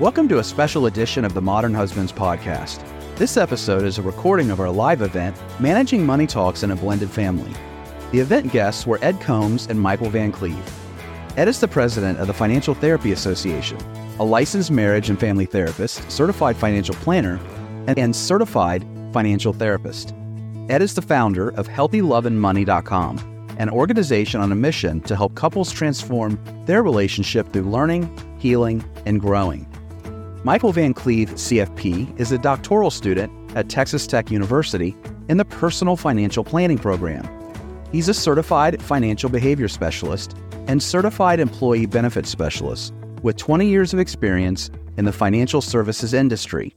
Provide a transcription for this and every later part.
Welcome to a special edition of the Modern Husbands podcast. This episode is a recording of our live event, Managing Money Talks in a Blended Family. The event guests were Ed Coambs and Mikel Van Cleve. Ed is the president of the Financial Therapy Association, a licensed marriage and family therapist, certified financial planner, and certified financial therapist. Ed is the founder of HealthyLoveAndMoney.com, an organization on a mission to help couples transform their relationship through learning, healing, and growing. Mikel Van Cleve, CFP, is a doctoral student at Texas Tech University in the Personal Financial Planning Program. He's a certified financial behavior specialist and certified employee benefit specialist with 20 years of experience in the financial services industry.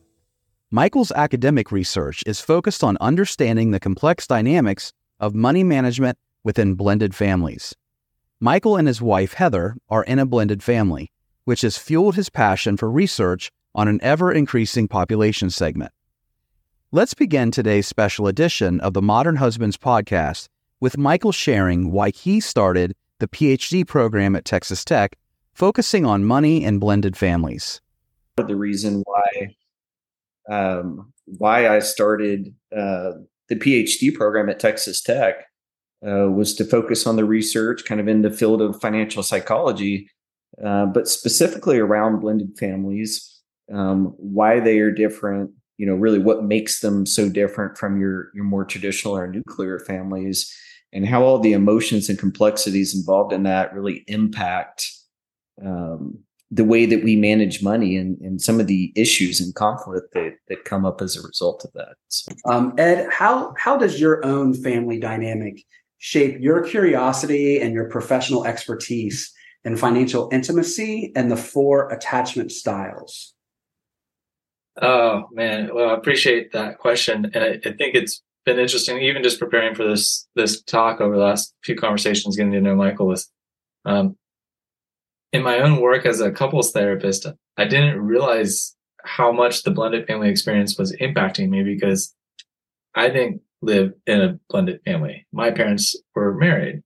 Mikel's academic research is focused on understanding the complex dynamics of money management within blended families. Mikel and his wife, Heather, are in a blended family, which has fueled his passion for research on an ever increasing population segment. Let's begin today's special edition of the Modern Husbands podcast with Mikel sharing why he started the PhD program at Texas Tech, focusing on money and blended families. The reason why um, why I started uh, the PhD program at Texas Tech uh, was to focus on the research, kind of in the field of financial psychology, uh, but specifically around blended families um, why they are different you know really what makes them so different from your your more traditional or nuclear families and how all the emotions and complexities involved in that really impact um, the way that we manage money and, and some of the issues and conflict that, that come up as a result of that. So. Um, Ed, how how does your own family dynamic shape your curiosity and your professional expertise in financial intimacy and the four attachment styles? Oh man, well, I appreciate that question, and I, I, think it's been interesting, even just preparing for this this talk over the last few conversations, getting to know Mikel was, um, in my own work as a couples therapist, I didn't realize how much the blended family experience was impacting me because I didn't live in a blended family. My parents were married.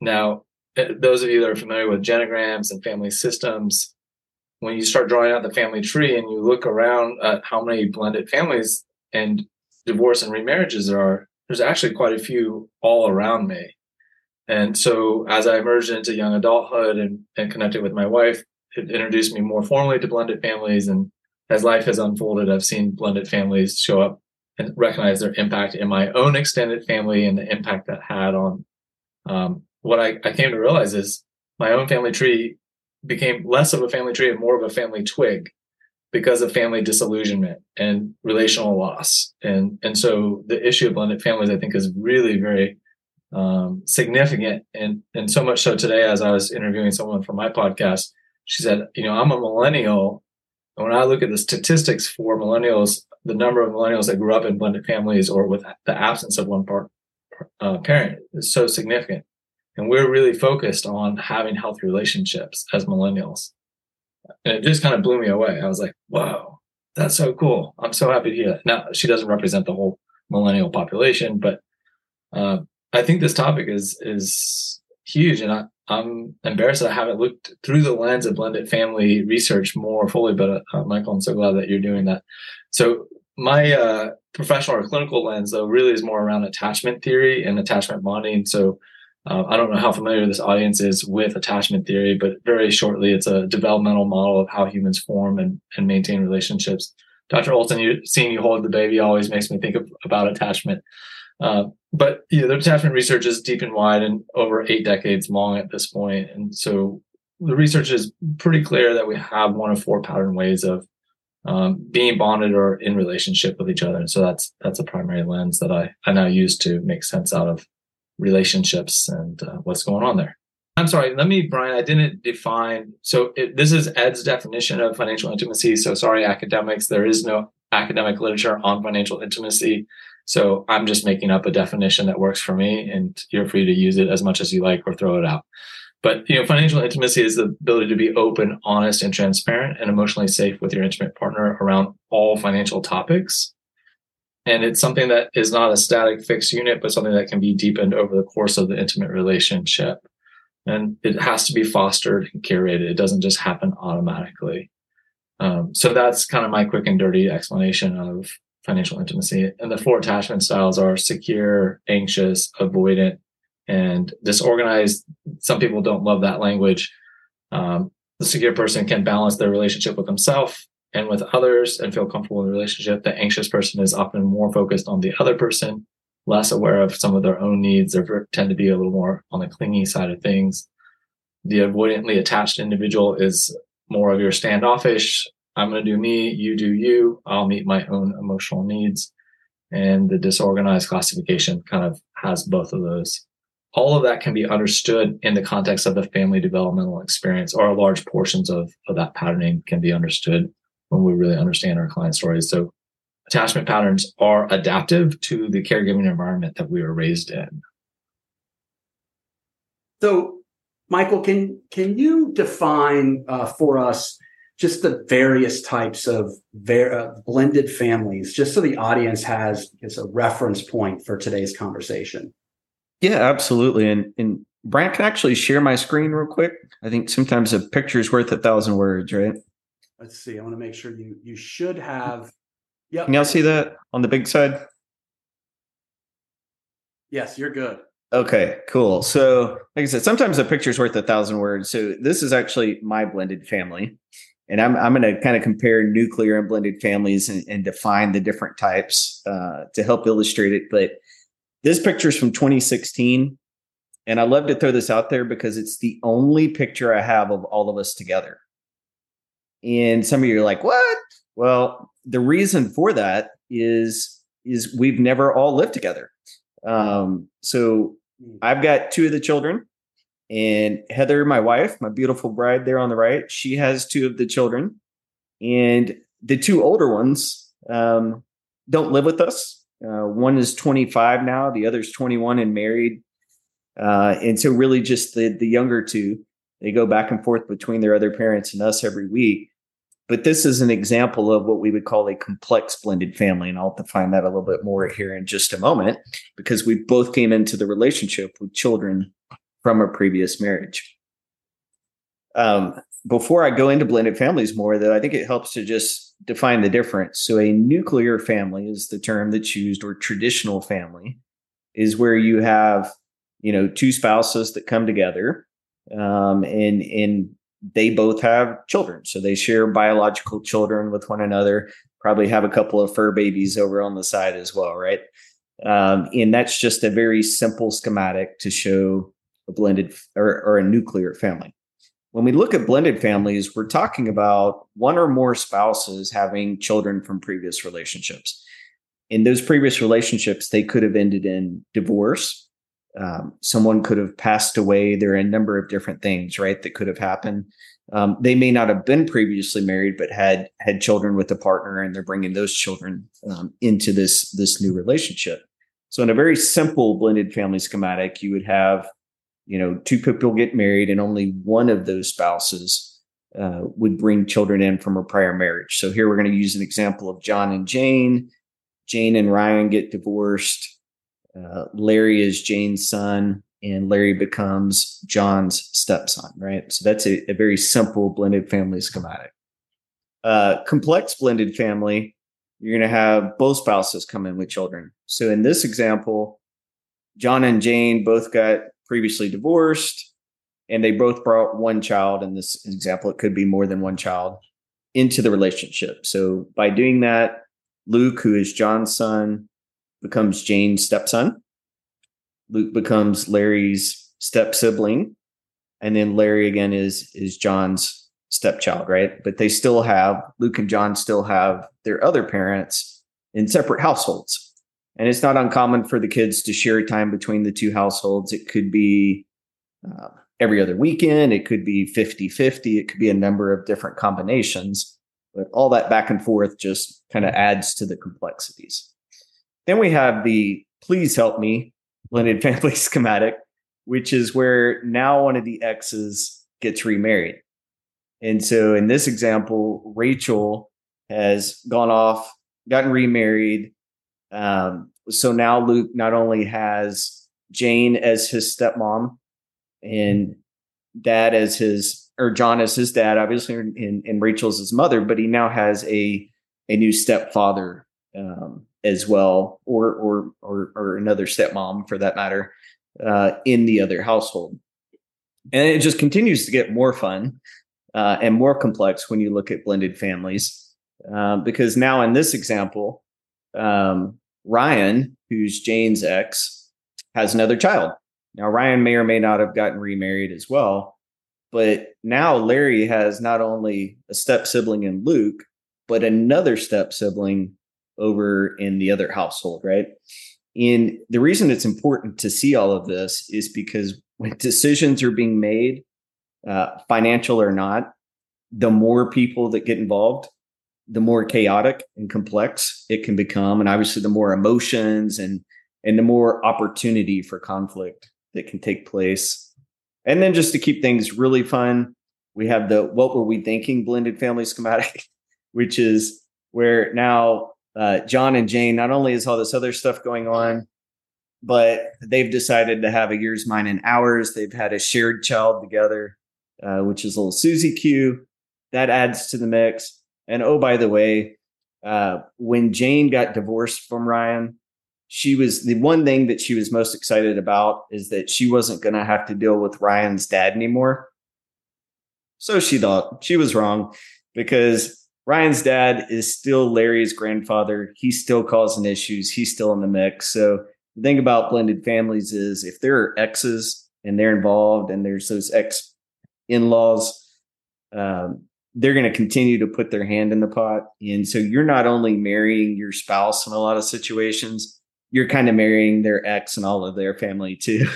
Now, eh, those of you that are familiar with genograms and family systems, when you start drawing out the family tree and you look around at how many blended families and divorce and remarriages there are, there's actually quite a few all around me. And so as I emerged into young adulthood and, and connected with my wife, it introduced me more formally to blended families. And as life has unfolded, I've seen blended families show up and recognize their impact in my own extended family and the impact that had on um, what I, I came to realize is my own family tree became less of a family tree and more of a family twig because of family disillusionment and relational loss. And, and so the issue of blended families, I think, is really very um, significant. And, and so much so today, as I was interviewing someone for my podcast, she said, you know, I'm a millennial. And when I look at the statistics for millennials, the number of millennials that grew up in blended families or with the absence of one part, uh, parent is so significant. And we're really focused on having healthy relationships as millennials. And it just kind of blew me away. I was like, whoa, that's so cool. I'm so happy to hear that. Now, she doesn't represent the whole millennial population, but uh, I think this topic is is huge. And I, I'm embarrassed that I haven't looked through the lens of blended family research more fully. But uh, Mikel, I'm so glad that you're doing that. So my uh, professional or clinical lens, though, really is more around attachment theory and attachment bonding. So uh, I don't know how familiar this audience is with attachment theory, but very shortly, it's a developmental model of how humans form and, and maintain relationships. Dr. Olson, you, seeing you hold the baby always makes me think of, about attachment. Uh, but you know, the attachment research is deep and wide and over eight decades long at this point. And so the research is pretty clear that we have one of four pattern ways of um, being bonded or in relationship with each other. And so that's that's a primary lens that I, I now use to make sense out of relationships and uh, what's going on there. I'm sorry, let me, Brian, I didn't define. So it, this is Ed's definition of financial intimacy. So sorry, academics, there is no academic literature on financial intimacy. So I'm just making up a definition that works for me, and you're free to use it as much as you like or throw it out. But you know, financial intimacy is the ability to be open, honest, and transparent, and emotionally safe with your intimate partner around all financial topics and it's something that is not a static fixed unit, but something that can be deepened over the course of the intimate relationship. And it has to be fostered and curated. It doesn't just happen automatically. Um, so that's kind of my quick and dirty explanation of financial intimacy. And the four attachment styles are secure, anxious, avoidant, and disorganized. Some people don't love that language. Um, the secure person can balance their relationship with himself and with others and feel comfortable in the relationship. The anxious person is often more focused on the other person, less aware of some of their own needs. They tend to be a little more on the clingy side of things. The avoidantly attached individual is more of your standoffish. I'm going to do me, you do you. I'll meet my own emotional needs. And the disorganized classification kind of has both of those. All of that can be understood in the context of the family developmental experience, or large portions of, of that patterning can be understood when we really understand our client stories. So attachment patterns are adaptive to the caregiving environment that we were raised in. So, Mikel, can can you define uh, for us just the various types of ver- uh, blended families, just so the audience has is a reference point for today's conversation? Yeah, absolutely. And and Brian can actually share my screen real quick. I think sometimes a picture is worth a thousand words, right? Let's see. I want to make sure you you should have. Yep. Can y'all see that on the big side? Yes, you're good. Okay, cool. So, like I said, sometimes a picture's worth a thousand words. So this is actually my blended family. And I'm, I'm going to kind of compare nuclear and blended families and, and define the different types uh, to help illustrate it. But this picture is from 2016. And I love to throw this out there because it's the only picture I have of all of us together. And some of you are like, what? Well, the reason for that is is we've never all lived together. Um, so hmm. I've got two of the children, and Heather, my wife, my beautiful bride there on the right, she has two of the children, and the two older ones um, don't live with us. Uh, one is 25 now, the other's 21 and married. Uh, and so, really, just the the younger two, they go back and forth between their other parents and us every week. But this is an example of what we would call a complex blended family. And I'll define that a little bit more here in just a moment because we both came into the relationship with children from a previous marriage. Um, before I go into blended families more, though, I think it helps to just define the difference. So, a nuclear family is the term that's used, or traditional family is where you have, you know, two spouses that come together um, and and they both have children. So they share biological children with one another, probably have a couple of fur babies over on the side as well, right? Um, and that's just a very simple schematic to show a blended or, or a nuclear family. When we look at blended families, we're talking about one or more spouses having children from previous relationships. In those previous relationships, they could have ended in divorce, um, someone could have passed away. There are a number of different things, right, that could have happened. Um, they may not have been previously married, but had had children with a partner, and they're bringing those children um, into this this new relationship. So, in a very simple blended family schematic, you would have, you know, two people get married, and only one of those spouses uh, would bring children in from a prior marriage. So, here we're going to use an example of John and Jane. Jane and Ryan get divorced uh, Larry is Jane's son, and Larry becomes John's stepson, right? So that's a, a very simple blended family schematic. Uh, complex blended family, you're going to have both spouses come in with children. So in this example, John and Jane both got previously divorced, and they both brought one child. In this example, it could be more than one child into the relationship. So by doing that, Luke, who is John's son, becomes Jane's stepson. Luke becomes Larry's step sibling, and then Larry again is is John's stepchild, right? But they still have Luke and John still have their other parents in separate households. And it's not uncommon for the kids to share time between the two households. It could be uh, every other weekend, it could be 50 50, it could be a number of different combinations. But all that back and forth just kind of adds to the complexities. Then we have the please help me blended family schematic, which is where now one of the exes gets remarried. And so in this example, Rachel has gone off, gotten remarried. Um, so now Luke not only has Jane as his stepmom, and dad as his or John as his dad, obviously, and, and Rachel's his mother, but he now has a a new stepfather um, as well, or or or or another stepmom for that matter, uh, in the other household, and it just continues to get more fun uh, and more complex when you look at blended families, uh, because now in this example, um, Ryan, who's Jane's ex, has another child. Now Ryan may or may not have gotten remarried as well, but now Larry has not only a step sibling in Luke, but another step sibling over in the other household, right? And the reason it's important to see all of this is because when decisions are being made, uh, financial or not, the more people that get involved, the more chaotic and complex it can become, and obviously the more emotions and and the more opportunity for conflict that can take place and then just to keep things really fun, we have the What Were We Thinking blended family schematic, which is where now uh, John and Jane, not only is all this other stuff going on, but they've decided to have a yours, mine, and ours. They've had a shared child together, uh, which is little Susie Q. That adds to the mix. And oh, by the way, uh, when Jane got divorced from Ryan, she was the one thing that she was most excited about is that she wasn't going to have to deal with Ryan's dad anymore. So she thought she was wrong because Ryan's dad is still Larry's grandfather. He's still causing issues. He's still in the mix. So the thing about blended families is if there are exes and they're involved and there's those ex in laws, um, they're going to continue to put their hand in the pot. And so you're not only marrying your spouse in a lot of situations, you're kind of marrying their ex and all of their family too.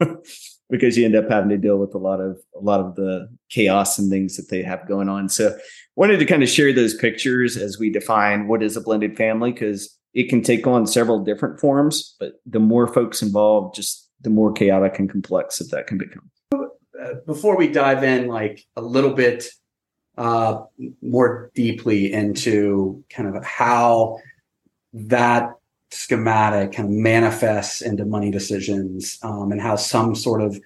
because you end up having to deal with a lot of a lot of the chaos and things that they have going on. So wanted to kind of share those pictures as we define what is a blended family because it can take on several different forms, but the more folks involved, just the more chaotic and complex that that can become. Uh, before we dive in, like a little bit uh, more deeply into kind of how that schematic kind of manifests into money decisions um, and how some sort of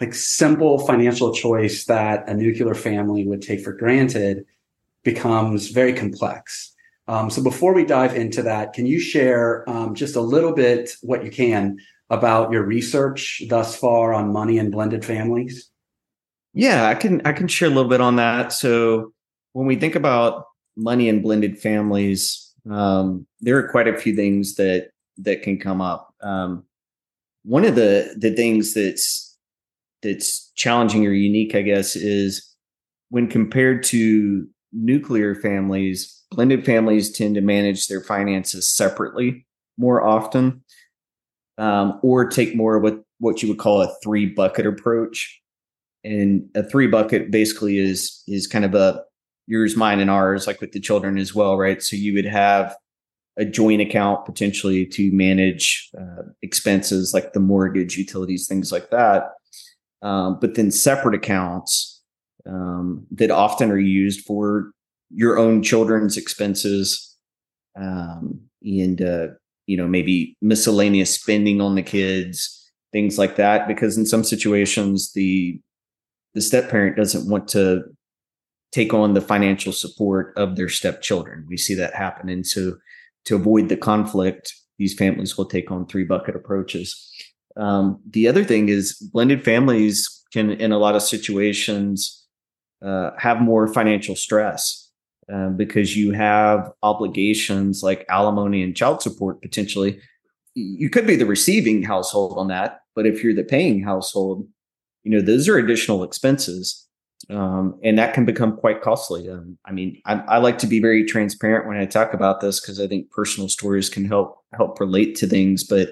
like simple financial choice that a nuclear family would take for granted becomes very complex. Um, so before we dive into that, can you share um, just a little bit what you can about your research thus far on money and blended families? Yeah, I can I can share a little bit on that. So when we think about money and blended families, um, there are quite a few things that that can come up. Um, one of the the things that's that's challenging or unique, I guess, is when compared to nuclear families, blended families tend to manage their finances separately more often, um, or take more what what you would call a three bucket approach. And a three bucket basically is is kind of a yours, mine, and ours, like with the children as well, right? So you would have a joint account potentially to manage uh, expenses like the mortgage, utilities, things like that. Um, but then separate accounts um, that often are used for your own children's expenses um, and uh, you know maybe miscellaneous spending on the kids, things like that. Because in some situations, the the step parent doesn't want to take on the financial support of their stepchildren. We see that happen. And so to avoid the conflict, these families will take on three bucket approaches. Um, the other thing is blended families can, in a lot of situations, uh, have more financial stress uh, because you have obligations like alimony and child support potentially. You could be the receiving household on that, but if you're the paying household, you know those are additional expenses um, and that can become quite costly. Um, I mean, I, I, like to be very transparent when I talk about this because I think personal stories can help help relate to things. But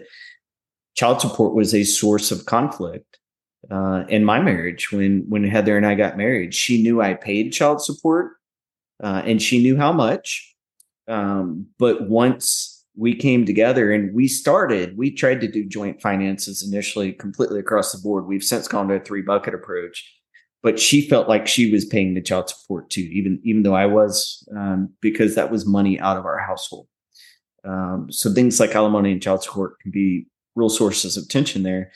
child support was a source of conflict uh, in my marriage when when Heather and I got married. She knew I paid child support, uh, and she knew how much. Um, but once we came together and we started, we tried to do joint finances initially, completely across the board. We've since gone to a three bucket approach but she felt like she was paying the child support too, even even though I was, um, because that was money out of our household. Um, so things like alimony and child support can be real sources of tension there.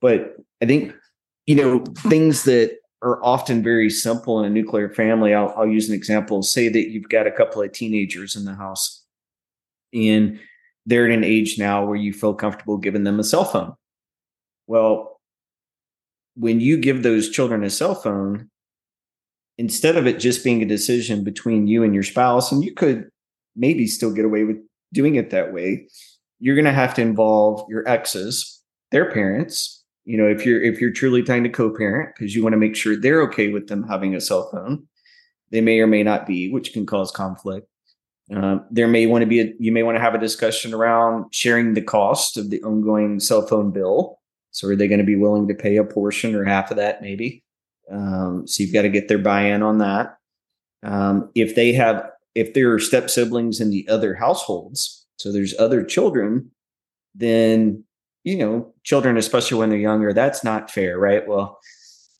But I think you know things that are often very simple in a nuclear family. I'll, I'll use an example. Say that you've got a couple of teenagers in the house, and they're at an age now where you feel comfortable giving them a cell phone. Well, when you give those children a cell phone, instead of it just being a decision between you and your spouse, and you could maybe still get away with doing it that way, you're going to have to involve your exes, their parents, you know if you're if you're truly trying to co-parent because you want to make sure they're okay with them having a cell phone they may or may not be which can cause conflict. Uh, there may want to be a, you may want to have a discussion around sharing the cost of the ongoing cell phone bill. So are they going to be willing to pay a portion or half of that maybe? Um, so you've got to get their buy-in on that. Um, if they have if there are step siblings in the other households so there's other children then you know, children, especially when they're younger, that's not fair, right? Well,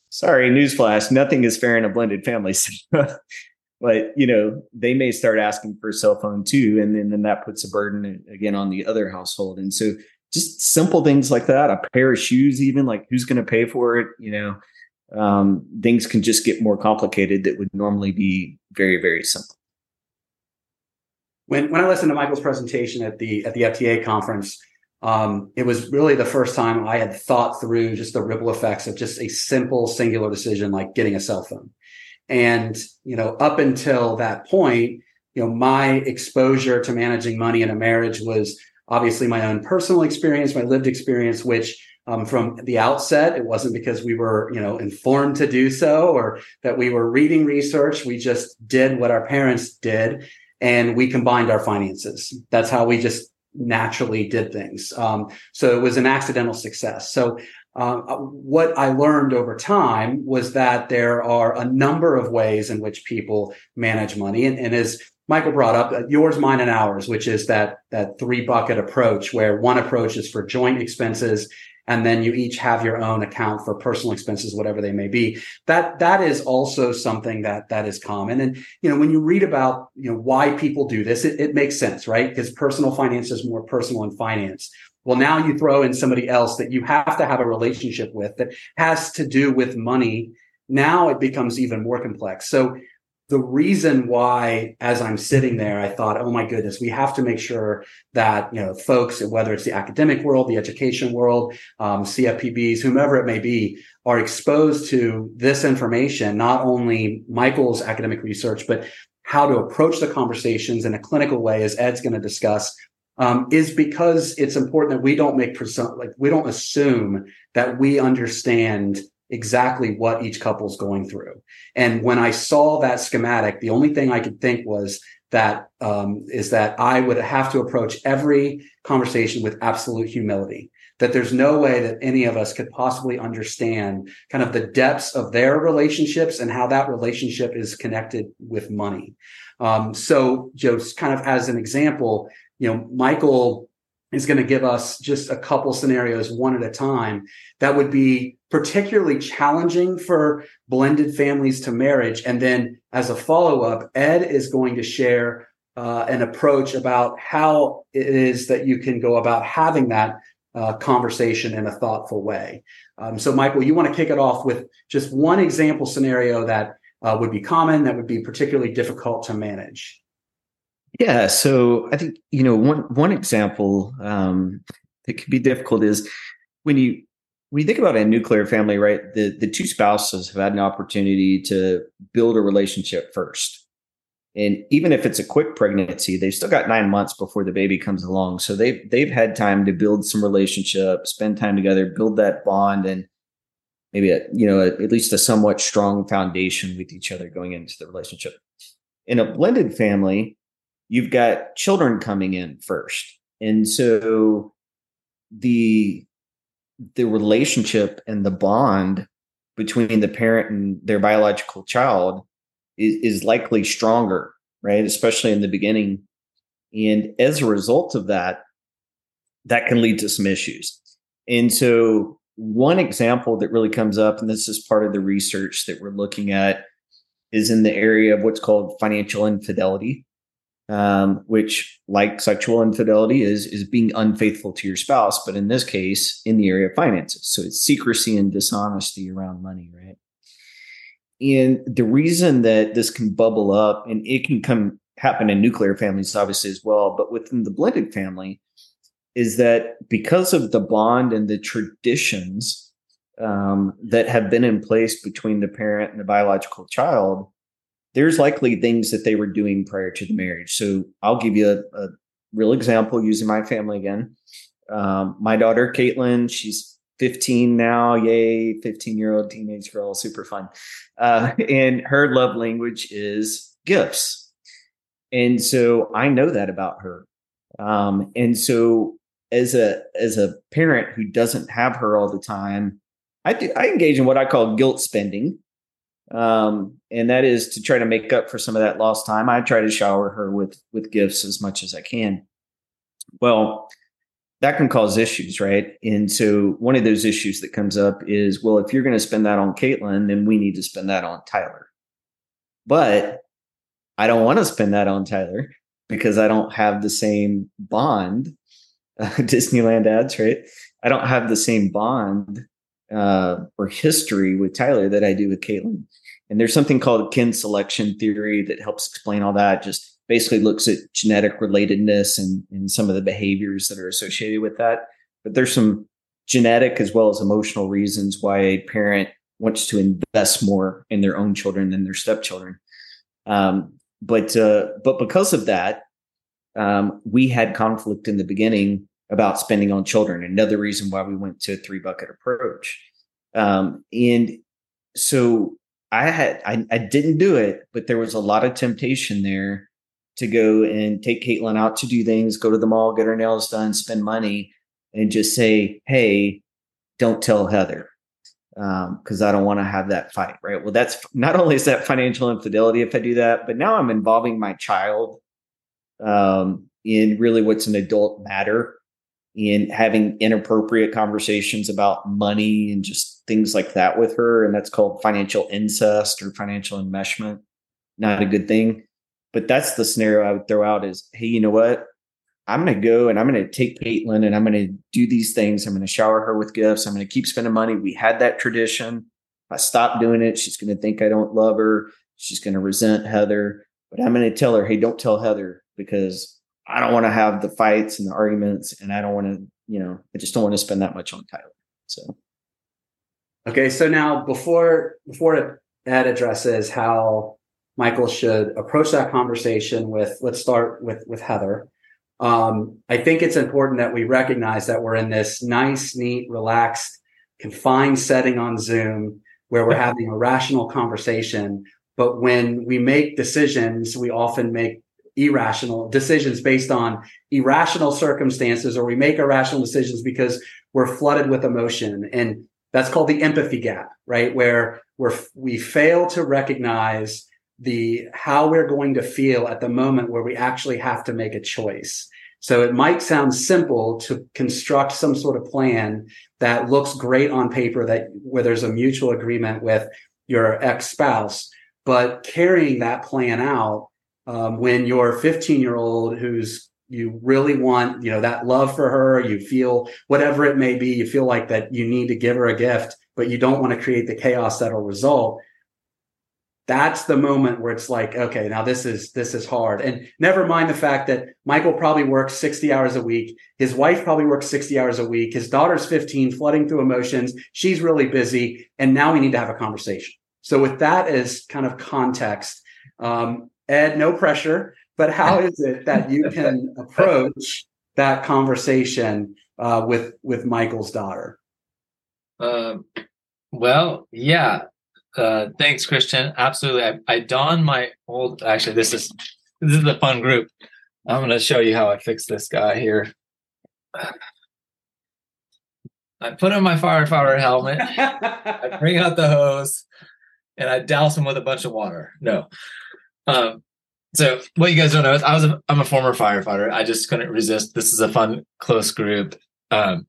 sorry, newsflash, nothing is fair in a blended family. but you know, they may start asking for a cell phone too, and then, then that puts a burden again on the other household. And so just simple things like that, a pair of shoes, even like who's going to pay for it, you know, um, things can just get more complicated that would normally be very, very simple. When when I listened to Mikel's presentation at the at the FTA conference, um, it was really the first time I had thought through just the ripple effects of just a simple singular decision like getting a cell phone. And, you know, up until that point, you know, my exposure to managing money in a marriage was obviously my own personal experience, my lived experience, which um, from the outset, it wasn't because we were, you know, informed to do so or that we were reading research. We just did what our parents did and we combined our finances. That's how we just naturally did things. Um, so it was an accidental success. So uh, what I learned over time was that there are a number of ways in which people manage money, and, and as Mikel brought up, uh, yours, mine, and ours, which is that that three bucket approach, where one approach is for joint expenses, and then you each have your own account for personal expenses whatever they may be. That that is also something that that is common. And you know when you read about you know why people do this it, it makes sense right? Because personal finance is more personal in finance. Well now you throw in somebody else that you have to have a relationship with that has to do with money. Now it becomes even more complex. So the reason why, as I'm sitting there, I thought, oh my goodness, we have to make sure that, you know, folks, whether it's the academic world, the education world, um, CFPBs, whomever it may be, are exposed to this information, not only Mikel's academic research, but how to approach the conversations in a clinical way, as Ed's going to discuss, um, is because it's important that we don't make presu- like we don't assume that we understand exactly what each couple's going through. And when I saw that schematic, the only thing I could think was that um, is that I would have to approach every conversation with absolute humility. That there's no way that any of us could possibly understand kind of the depths of their relationships and how that relationship is connected with money. Um, so, just kind of as an example, you know, Mikel is going to give us just a couple scenarios one at a time that would be particularly challenging for blended families to marriage. And then as a follow up, Ed is going to share uh, an approach about how it is that you can go about having that uh, conversation in a thoughtful way. Um, so, Mikel, you want to kick it off with just one example scenario that uh, would be common, that would be particularly difficult to manage. Yeah, so I think you know one one example um, that could be difficult is when you when you think about a nuclear family, right? The the two spouses have had an opportunity to build a relationship first, and even if it's a quick pregnancy, they've still got nine months before the baby comes along. So they've they've had time to build some relationship, spend time together, build that bond, and maybe a you know a, at least a somewhat strong foundation with each other going into the relationship. In a blended family, you've got children coming in first. And so the the relationship and the bond between the parent and their biological child is, is likely stronger, right? Especially in the beginning. And as a result of that, that can lead to some issues. And so, one example that really comes up, and this is part of the research that we're looking at, is in the area of what's called financial infidelity um, which, like sexual infidelity, is is being unfaithful to your spouse, but in this case, in the area of finances. So it's secrecy and dishonesty around money, right? and the reason that this can bubble up and it can come happen in nuclear families obviously as well, but within the blended family is that because of the bond and the traditions um, that have been in place between the parent and the biological child, there's likely things that they were doing prior to the marriage. So I'll give you a, a real example using my family again. Um, my daughter, Caitlin, she's 15 now. Yay, 15 year old teenage girl, super fun. Uh, and her love language is gifts. And so I know that about her. Um, and so as a as a parent who doesn't have her all the time, I do, I engage in what I call guilt spending. Um, and that is to try to make up for some of that lost time. I try to shower her with with gifts as much as I can. Well, that can cause issues, right? And so one of those issues that comes up is, well, if you're going to spend that on Caitlin, then we need to spend that on Tyler. But I don't want to spend that on Tyler because I don't have the same bond. Uh, Disneyland ads, right? I don't have the same bond uh, or history with Tyler that I do with Caitlin. And there's something called kin selection theory that helps explain all that. Just basically looks at genetic relatedness and, and some of the behaviors that are associated with that. But there's some genetic as well as emotional reasons why a parent wants to invest more in their own children than their stepchildren. Um, but uh, but because of that, um, we had conflict in the beginning about spending on children. Another reason why we went to a three bucket approach. Um, and so I had I, I didn't do it, but there was a lot of temptation there to go and take Caitlin out to do things, go to the mall, get her nails done, spend money, and just say, "Hey, don't tell Heather." because um, I don't want to have that fight, right? Well, that's not only is that financial infidelity if I do that, but now I'm involving my child um, in really what's an adult matter, in having inappropriate conversations about money and just things like that with her, and that's called financial incest or financial enmeshment. Not a good thing. But that's the scenario I would throw out is, hey, you know what? I'm going to go and I'm going to take Caitlin and I'm going to do these things. I'm going to shower her with gifts. I'm going to keep spending money. We had that tradition. If I stop doing it, she's going to think I don't love her. She's going to resent Heather. But I'm going to tell her, hey, don't tell Heather because I don't want to have the fights and the arguments. And I don't want to, you know, I just don't want to spend that much on Tyler. So. Okay. So now before, before Ed addresses how Mikel should approach that conversation with, let's start with, with Heather. Um, I think it's important that we recognize that we're in this nice, neat, relaxed, confined setting on Zoom where we're having a rational conversation. But when we make decisions, we often make irrational decisions based on irrational circumstances, or we make irrational decisions because we're flooded with emotion. And that's called the empathy gap, right? Where we're, we fail to recognize the how we're going to feel at the moment where we actually have to make a choice. So it might sound simple to construct some sort of plan that looks great on paper that where there's a mutual agreement with your ex-spouse, but carrying that plan out um, when your 15 year old who's you really want you know that love for her you feel whatever it may be you feel like that you need to give her a gift but you don't want to create the chaos that'll result. That's the moment where it's like okay now this is this is hard. And never mind the fact that Mikel probably works 60 hours a week his wife probably works 60 hours a week his daughter's 15 flooding through emotions she's really busy and now we need to have a conversation. So with that as kind of context um, ed no pressure but how is it that you can approach that conversation uh, with with Mikel's daughter um, well yeah uh, thanks, Christian. Absolutely. I, I don my old. Actually, this is this is a fun group. I'm going to show you how I fix this guy here. I put on my firefighter helmet. I bring out the hose, and I douse him with a bunch of water. No. Um, so what you guys don't know is I was a, I'm a former firefighter. I just couldn't resist. This is a fun close group. Um,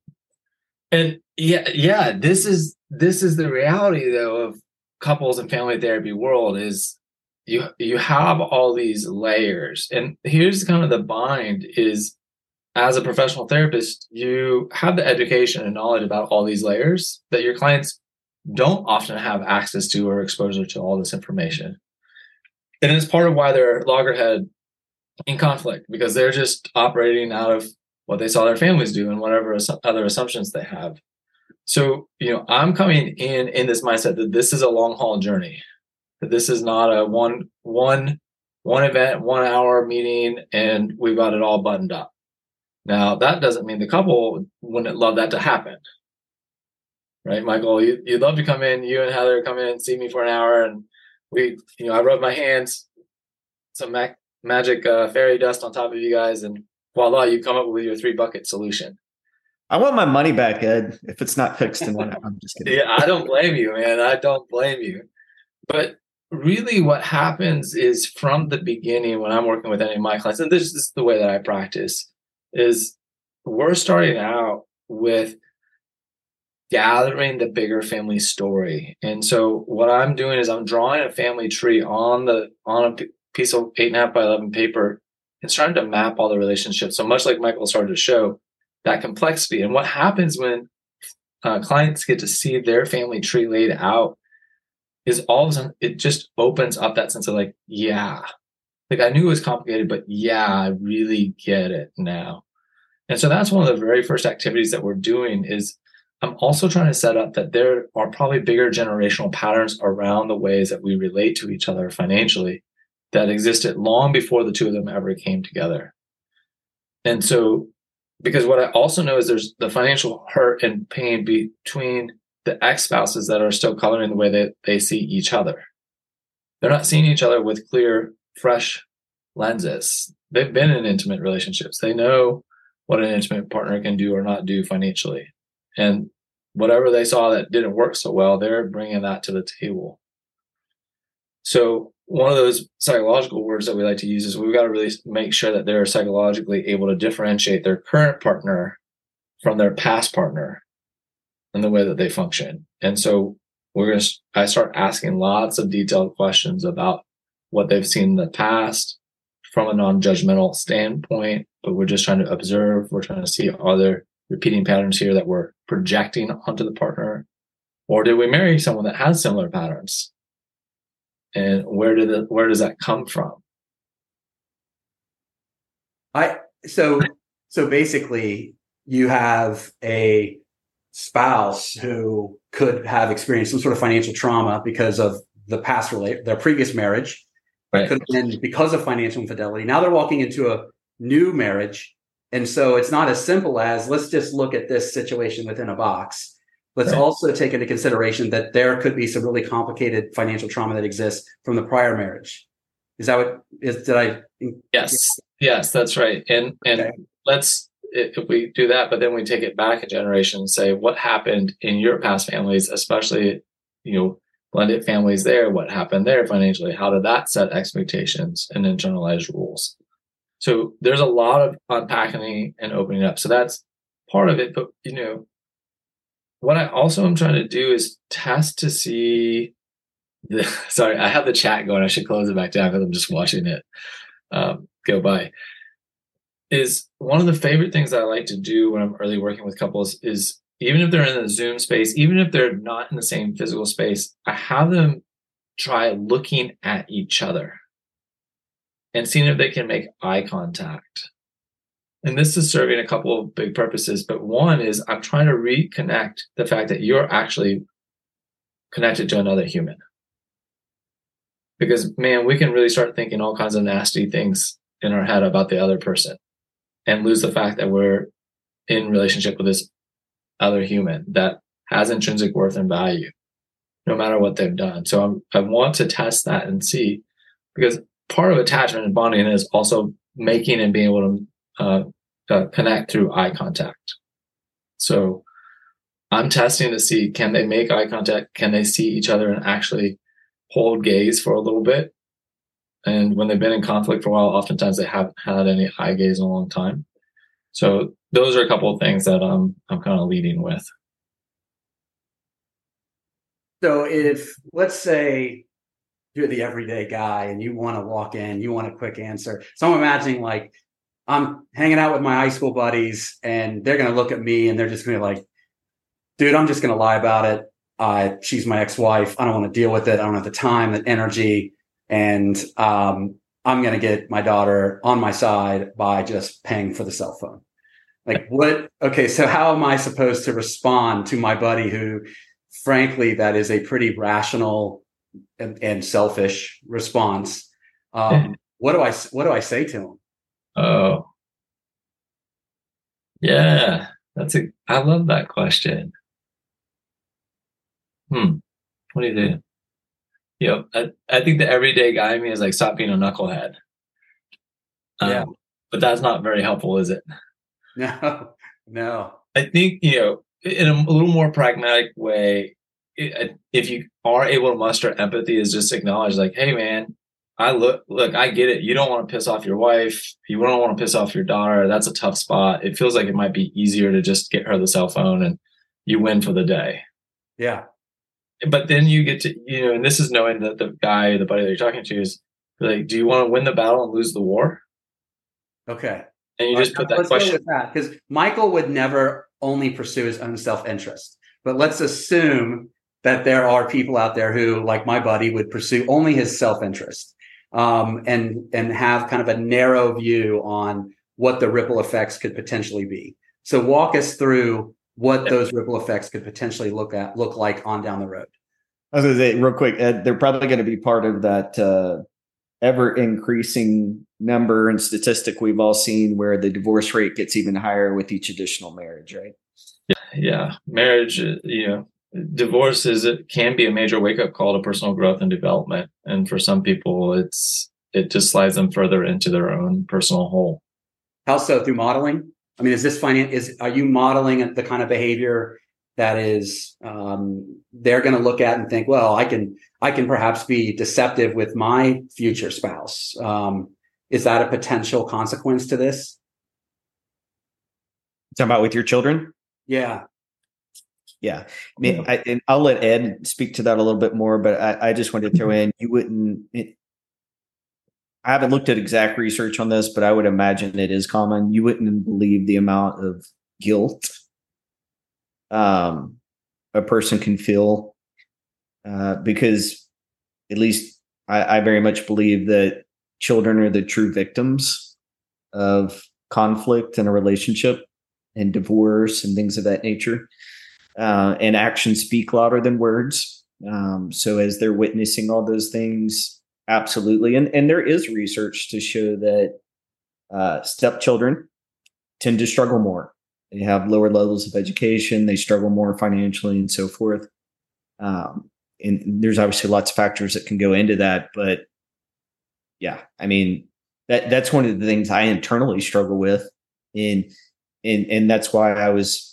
and yeah, yeah, this is this is the reality though of couples and family therapy world is you you have all these layers and here's kind of the bind is as a professional therapist you have the education and knowledge about all these layers that your clients don't often have access to or exposure to all this information. And it's part of why they're loggerhead in conflict because they're just operating out of what they saw their families do and whatever other assumptions they have. So, you know, I'm coming in in this mindset that this is a long haul journey. That this is not a one one one event, one hour meeting and we've got it all buttoned up. Now, that doesn't mean the couple wouldn't love that to happen. Right, Mikel, you, you'd love to come in, you and Heather come in and see me for an hour and we, you know, I rub my hands, some mac- magic uh, fairy dust on top of you guys, and voila, you come up with your three bucket solution. I want my money back, Ed. If it's not fixed in one, I'm just kidding. yeah, I don't blame you, man. I don't blame you. But really, what happens is from the beginning when I'm working with any of my clients, and this is the way that I practice, is we're starting out with gathering the bigger family story. And so what I'm doing is I'm drawing a family tree on the on a piece of eight and a half by eleven paper and starting to map all the relationships. So much like Mikel started to show that complexity. And what happens when uh, clients get to see their family tree laid out is all of a sudden it just opens up that sense of like, yeah, like I knew it was complicated, but yeah, I really get it now. And so that's one of the very first activities that we're doing is I'm also trying to set up that there are probably bigger generational patterns around the ways that we relate to each other financially that existed long before the two of them ever came together. And so, because what I also know is there's the financial hurt and pain between the ex spouses that are still coloring the way that they see each other. They're not seeing each other with clear, fresh lenses. They've been in intimate relationships. They know what an intimate partner can do or not do financially. And whatever they saw that didn't work so well, they're bringing that to the table. So one of those psychological words that we like to use is we've got to really make sure that they're psychologically able to differentiate their current partner from their past partner and the way that they function. And so we're going to, I start asking lots of detailed questions about what they've seen in the past from a non-judgmental standpoint, but we're just trying to observe. We're trying to see are there repeating patterns here that we're projecting onto the partner? Or did we marry someone that has similar patterns? And where did it, where does that come from? I so so basically you have a spouse who could have experienced some sort of financial trauma because of the past relate their previous marriage. Right. Could have been because of financial infidelity. Now they're walking into a new marriage. And so it's not as simple as let's just look at this situation within a box. Let's right. also take into consideration that there could be some really complicated financial trauma that exists from the prior marriage. Is that what is did I Yes. Yes, that's right. And and okay. let's if we do that, but then we take it back a generation and say what happened in your past families, especially, you know, blended families there, what happened there financially? How did that set expectations and internalized rules? So there's a lot of unpacking and opening up. So that's part of it. But you know, what I also am trying to do is test to see the, sorry, I have the chat going. I should close it back down because I'm just watching it um, go by. Is one of the favorite things that I like to do when I'm early working with couples is even if they're in the Zoom space, even if they're not in the same physical space, I have them try looking at each other and seeing if they can make eye contact. And this is serving a couple of big purposes, but one is I'm trying to reconnect the fact that you're actually connected to another human. Because man, we can really start thinking all kinds of nasty things in our head about the other person and lose the fact that we're in relationship with this other human that has intrinsic worth and value, no matter what they've done. So I'm, I want to test that and see because part of attachment and bonding is also making and being able to uh, uh, connect through eye contact. So I'm testing to see can they make eye contact? Can they see each other and actually hold gaze for a little bit? And when they've been in conflict for a while, oftentimes they haven't had any eye gaze in a long time. So those are a couple of things that I'm I'm kind of leading with. So if let's say you're the everyday guy and you want to walk in, you want a quick answer. So I'm imagining like I'm hanging out with my high school buddies and they're going to look at me and they're just going to be like, dude, I'm just going to lie about it. uh, she's my ex-wife. I don't want to deal with it. I don't have the time, the energy, and um, I'm going to get my daughter on my side by just paying for the cell phone. Like what? Okay, so how am I supposed to respond to my buddy who, frankly, that is a pretty rational and, and selfish response. Um, what do I what do I say to him? Oh, yeah, that's a. I love that question. Hmm. What do you do? You know, I, I think the everyday guy in me is like, stop being a knucklehead. Um, yeah. But that's not very helpful, is it? No, no. I think, you know, in a, a little more pragmatic way, if you are able to muster empathy, is just acknowledge, like, hey, man, I look, look, I get it. You don't want to piss off your wife. You don't want to piss off your daughter. That's a tough spot. It feels like it might be easier to just get her the cell phone and you win for the day. Yeah but then you get to you know, and this is knowing that the guy, the buddy that you're talking to, is like, do you want to win the battle and lose the war? Okay. And you just put that let's question because Mikel would never only pursue his own self interest. But let's assume that there are people out there who, like my buddy, would pursue only his self interest um, and and have kind of a narrow view on what the ripple effects could potentially be. So walk us through what those ripple effects could potentially look at look like on down the road. I was going to say real quick, Ed, they're probably going to be part of that uh, ever increasing number and statistic we've all seen where the divorce rate gets even higher with each additional marriage, right? Yeah, yeah. Marriage, uh, you know, divorce is it can be a major wake up call to personal growth and development, and for some people, it's it just slides them further into their own personal hole. How so? Through modeling? I mean, is this finance? Is are you modeling the kind of behavior that is um, they're going to look at and think, well, I can I can perhaps be deceptive with my future spouse. Um, is that a potential consequence to this? Talking about with your children? Yeah. Yeah, I mean, I, and I'll let Ed speak to that a little bit more, but I, I just wanted to throw in you wouldn't. It, I haven't looked at exact research on this, but I would imagine it is common. You wouldn't believe the amount of guilt um, a person can feel uh, because, at least, I, I very much believe that children are the true victims of conflict in a relationship and divorce and things of that nature. Uh, and actions speak louder than words. Um, so as they're witnessing all those things, absolutely. And and there is research to show that uh, stepchildren tend to struggle more. They have lower levels of education they struggle more financially and so forth. Um, and there's obviously lots of factors that can go into that but yeah i mean that that's one of the things i internally struggle with. And and and that's why i was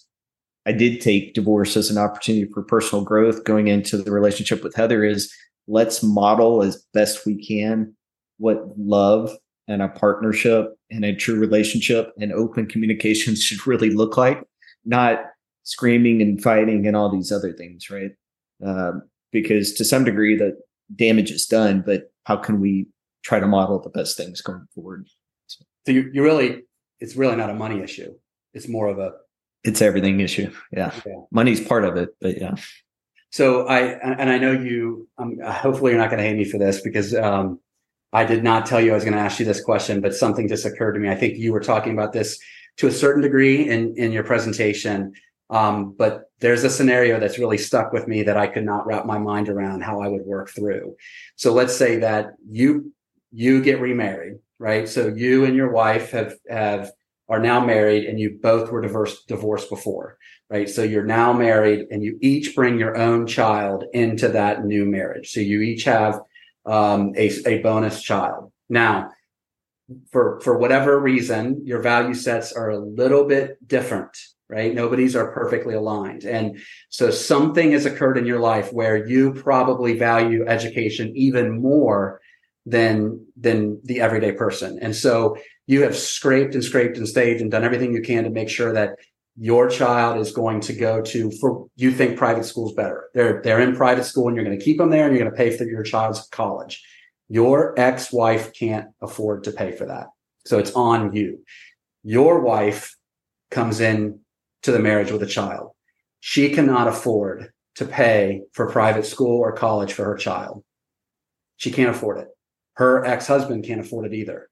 i did take divorce as an opportunity for personal growth going into the relationship with heather is let's model as best we can what love and a partnership and a true relationship and open communication should really look like, not screaming and fighting and all these other things, right? Um, because to some degree, the damage is done, but how can we try to model the best things going forward? So, so you, you really, it's really not a money issue. It's more of a, it's everything issue. Yeah. yeah. Money's part of it, but yeah. So I and I know you. Um, hopefully, you're not going to hate me for this because um, I did not tell you I was going to ask you this question, but something just occurred to me. I think you were talking about this to a certain degree in in your presentation, um, but there's a scenario that's really stuck with me that I could not wrap my mind around how I would work through. So let's say that you you get remarried, right? So you and your wife have have are now married and you both were divorced divorced before right? So you're now married and you each bring your own child into that new marriage. So you each have um, a, a bonus child. Now for for whatever reason your value sets are a little bit different right? Nobody's are perfectly aligned. And so something has occurred in your life where you probably value education even more than than the everyday person. And so you have scraped and scraped and staved and done everything you can to make sure that your child is going to go to for you think private school's better they're they're in private school and you're going to keep them there and you're going to pay for your child's college your ex-wife can't afford to pay for that so it's on you your wife comes in to the marriage with a child she cannot afford to pay for private school or college for her child. She can't afford it. Her ex-husband can't afford it either.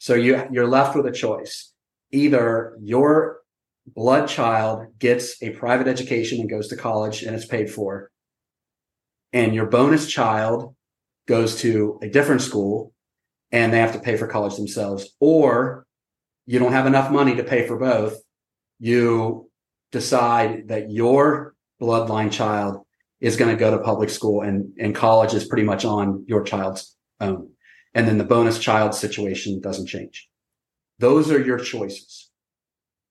So you you're left with a choice. Either your blood child gets a private education and goes to college and it's paid for, and your bonus child goes to a different school and they have to pay for college themselves, or you don't have enough money to pay for both. You decide that your bloodline child is going to go to public school and, and college is pretty much on your child's own. And then the bonus child situation doesn't change. Those are your choices.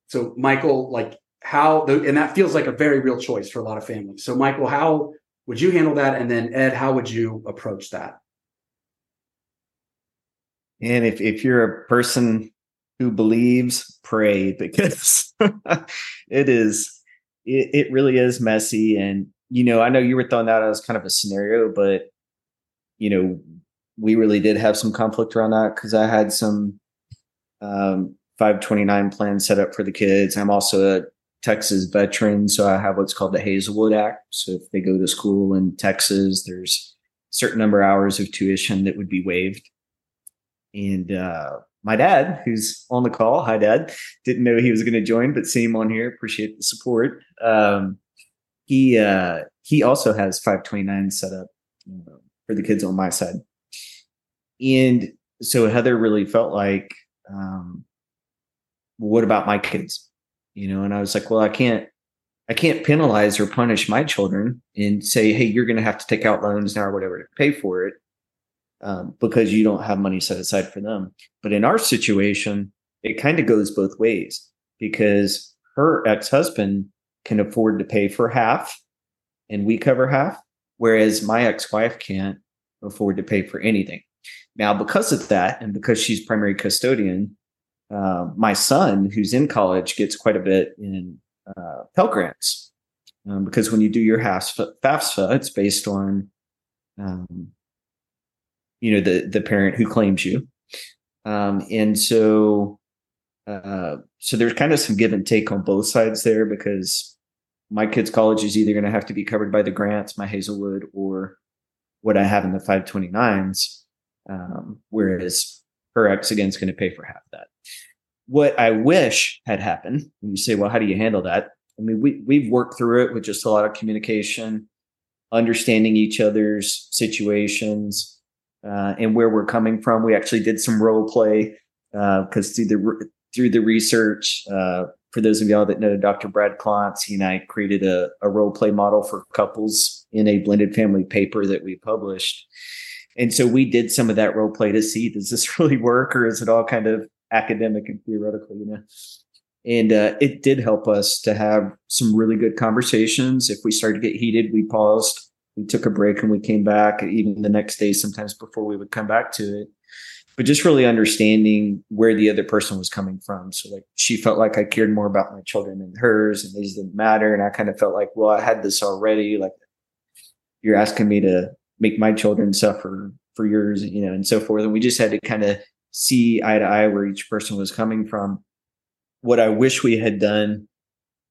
So Mikel, like how, and that feels like a very real choice for a lot of families. So Mikel, how would you handle that? And then Ed, how would you approach that? And if, if you're a person who believes, pray because it is, it, it really is messy. And, you know, I know you were throwing that as kind of a scenario, but, you know, we really did have some conflict around that because I had some um, 529 plans set up for the kids. I'm also a Texas veteran, so I have what's called the Hazelwood Act. So if they go to school in Texas, there's a certain number of hours of tuition that would be waived. And uh, my dad, who's on the call, hi dad, didn't know he was going to join, but see him on here. Appreciate the support. Um, he uh, he also has 529 set up uh, for the kids on my side. And so Heather really felt like, um, what about my kids? You know, and I was like, well, I can't, I can't penalize or punish my children and say, hey, you're going to have to take out loans now or whatever to pay for it um, because you don't have money set aside for them. But in our situation, it kind of goes both ways because her ex husband can afford to pay for half and we cover half, whereas my ex wife can't afford to pay for anything. Now, because of that, and because she's primary custodian, uh, my son, who's in college, gets quite a bit in uh, Pell Grants. Um, because when you do your FAFSA, it's based on, um, you know, the the parent who claims you, um, and so, uh, so there's kind of some give and take on both sides there because my kid's college is either going to have to be covered by the grants, my Hazelwood, or what I have in the 529s. Um, whereas her ex again is going to pay for half that. What I wish had happened, when you say, well, how do you handle that? I mean, we we've worked through it with just a lot of communication, understanding each other's situations, uh, and where we're coming from. We actually did some role play because uh, through the through the research, uh, for those of y'all that know Dr. Brad Klontz, he and I created a, a role play model for couples in a blended family paper that we published. And so we did some of that role play to see does this really work or is it all kind of academic and theoretical, you know? And uh, it did help us to have some really good conversations. If we started to get heated, we paused, we took a break, and we came back. Even the next day, sometimes before we would come back to it, but just really understanding where the other person was coming from. So like she felt like I cared more about my children than hers, and these didn't matter. And I kind of felt like, well, I had this already. Like you're asking me to make my children suffer for yours, you know, and so forth. And we just had to kind of see eye to eye where each person was coming from. What I wish we had done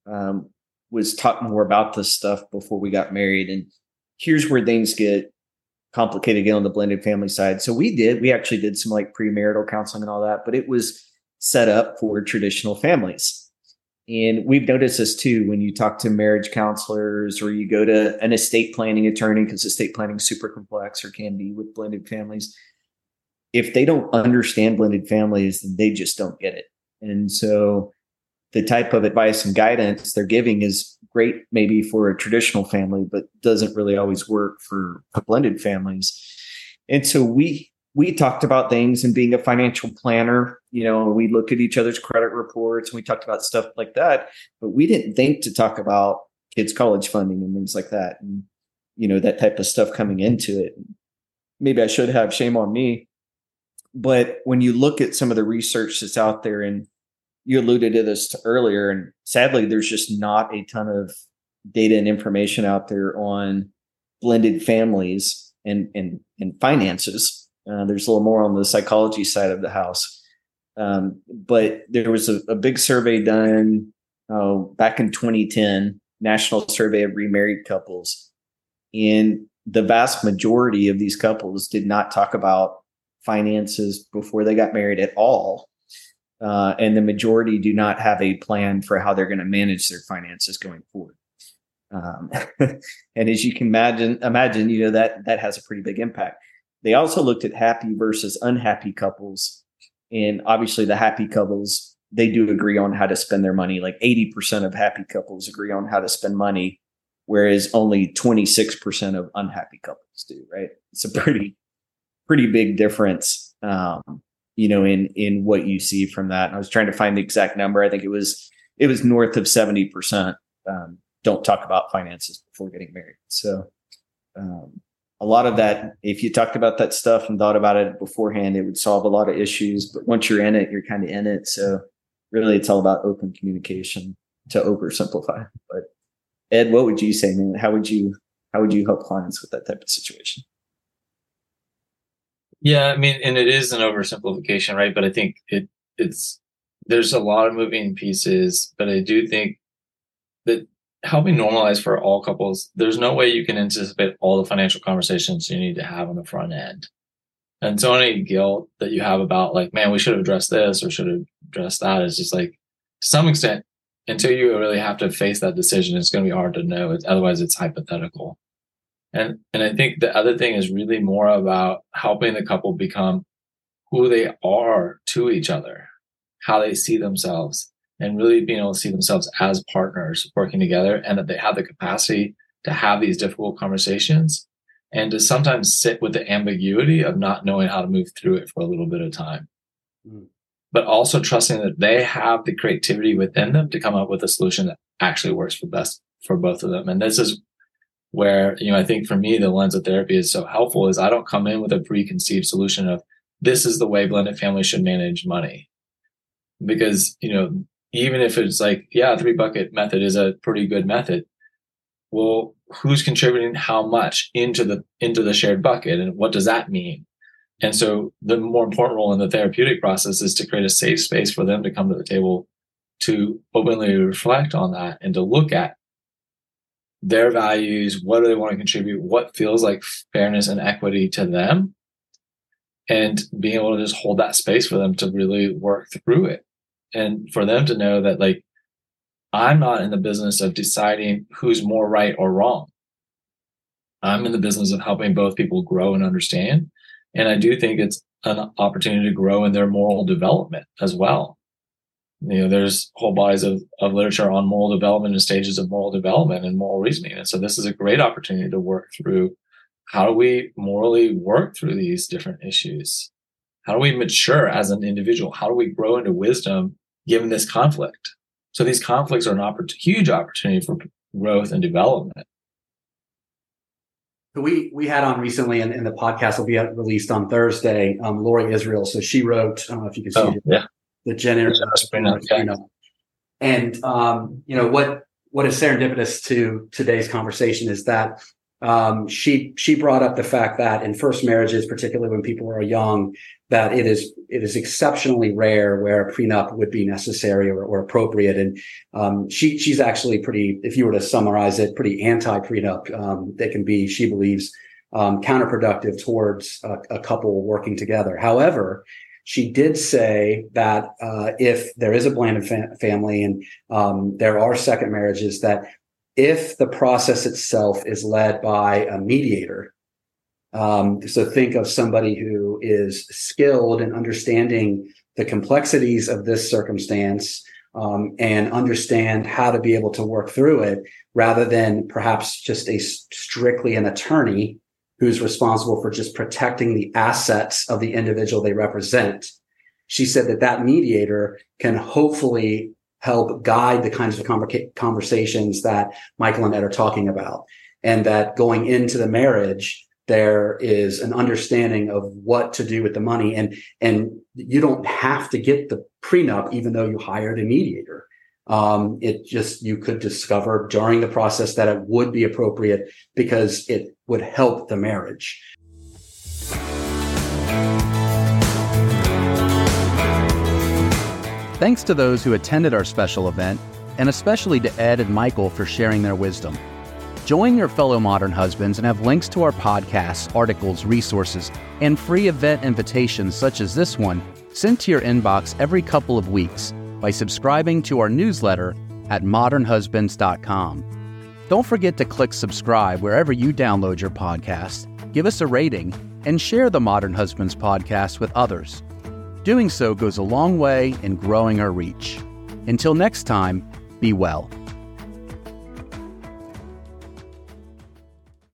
um, was talk more about this stuff before we got married. And here's where things get complicated again on the blended family side. So we did, we actually did some like premarital counseling and all that, but it was set up for traditional families. And we've noticed this too when you talk to marriage counselors or you go to an estate planning attorney, because estate planning is super complex or can be with blended families. If they don't understand blended families, then they just don't get it. And so the type of advice and guidance they're giving is great maybe for a traditional family, but doesn't really always work for blended families. And so we we talked about things and being a financial planner, you know, we looked at each other's credit reports and we talked about stuff like that, but we didn't think to talk about kids' college funding and things like that. And, you know, that type of stuff coming into it. Maybe I should have shame on me. But when you look at some of the research that's out there, and you alluded to this earlier, and sadly, there's just not a ton of data and information out there on blended families and and, and finances uh, there's a little more on the psychology side of the house. Um, but there was a, a, big survey done uh, back in 2010 national survey of remarried couples, and the vast majority of these couples did not talk about finances before they got married at all. Uh, and the majority do not have a plan for how they're going to manage their finances going forward. Um, and as you can imagine, imagine you know that that has a pretty big impact. They also looked at happy versus unhappy couples, and obviously the happy couples they do agree on how to spend their money. Like eighty percent of happy couples agree on how to spend money, whereas only twenty six percent of unhappy couples do. Right? It's a pretty pretty big difference. Um, you know, in in what you see from that. And I was trying to find the exact number. I think it was it was north of seventy percent. Um, don't talk about finances before getting married. So um, a lot of that, if you talked about that stuff and thought about it beforehand, it would solve a lot of issues. But once you're in it, you're kind of in it. So really, it's all about open communication to oversimplify. But Ed, what would you say, man? How would you how would you help clients with that type of situation? Yeah, I mean, and it is an oversimplification, right? But I think it it's there's a lot of moving pieces, but I do think that helping normalize for all couples, there's no way you can anticipate all the financial conversations you need to have on the front end. And so any guilt that you have about like, man, we should have addressed this or should have addressed that is just like to some extent, until you really have to face that decision, it's going to be hard to know. Otherwise it's hypothetical. And, and I think the other thing is really more about helping the couple become who they are to each other, how they see themselves, and really being able to see themselves as partners working together and that they have the capacity to have these difficult conversations and to sometimes sit with the ambiguity of not knowing how to move through it for a little bit of time. Mm. But also trusting that they have the creativity within them to come up with a solution that actually works for best for both of them. And this is where, you know, I think for me, the lens of therapy is so helpful is I don't come in with a preconceived solution of this is the way blended families should manage money. Because, you know, even if it's like, yeah, three bucket method is a pretty good method. Well, who's contributing how much into the into the shared bucket and what does that mean? And so the more important role in the therapeutic process is to create a safe space for them to come to the table to openly reflect on that and to look at their values, what do they want to contribute, what feels like fairness and equity to them, and being able to just hold that space for them to really work through it and for them to know that like I'm not in the business of deciding who's more right or wrong. I'm in the business of helping both people grow and understand. And I do think it's an opportunity to grow in their moral development as well. You know, there's whole bodies of, of literature on moral development and stages of moral development and moral reasoning. And so this is a great opportunity to work through how do we morally work through these different issues? How do we mature as an individual? How do we grow into wisdom given this conflict? So these conflicts are an oppor- huge opportunity for growth and development. We we had on recently, and, the podcast will be released on Thursday. Um, Lori Israel, so she wrote. I don't know if you can see oh, it, yeah. the generous yeah. and um, you know what what is serendipitous to today's conversation is that um, she she brought up the fact that in first marriages, particularly when people are young, that it is it is exceptionally rare where a prenup would be necessary or, or appropriate. And um, she she's actually pretty, if you were to summarize it, pretty anti prenup. Um, they can be, she believes, um, counterproductive towards a, a, couple working together. However, she did say that uh, if there is a blended fa- family and um, there are second marriages, that if the process itself is led by a mediator, um, so think of somebody who is skilled in understanding the complexities of this circumstance um, and understand how to be able to work through it rather than perhaps just a strictly an attorney who's responsible for just protecting the assets of the individual they represent. She said that that mediator can hopefully help guide the kinds of conversations that Mikel and Ed are talking about. And that going into the marriage, there is an understanding of what to do with the money. And, and you don't have to get the prenup, even though you hired a mediator. Um, it just, you could discover during the process that it would be appropriate because it would help the marriage. Thanks to those who attended our special event and especially to Ed and Mikel for sharing their wisdom. Join your fellow modern husbands and have links to our podcasts, articles, resources, and free event invitations such as this one sent to your inbox every couple of weeks by subscribing to our newsletter at modernhusbands.com. Don't forget to click subscribe wherever you download your podcast, give us a rating, and share the Modern Husbands podcast with others. Doing so goes a long way in growing our reach. Until next time, be well.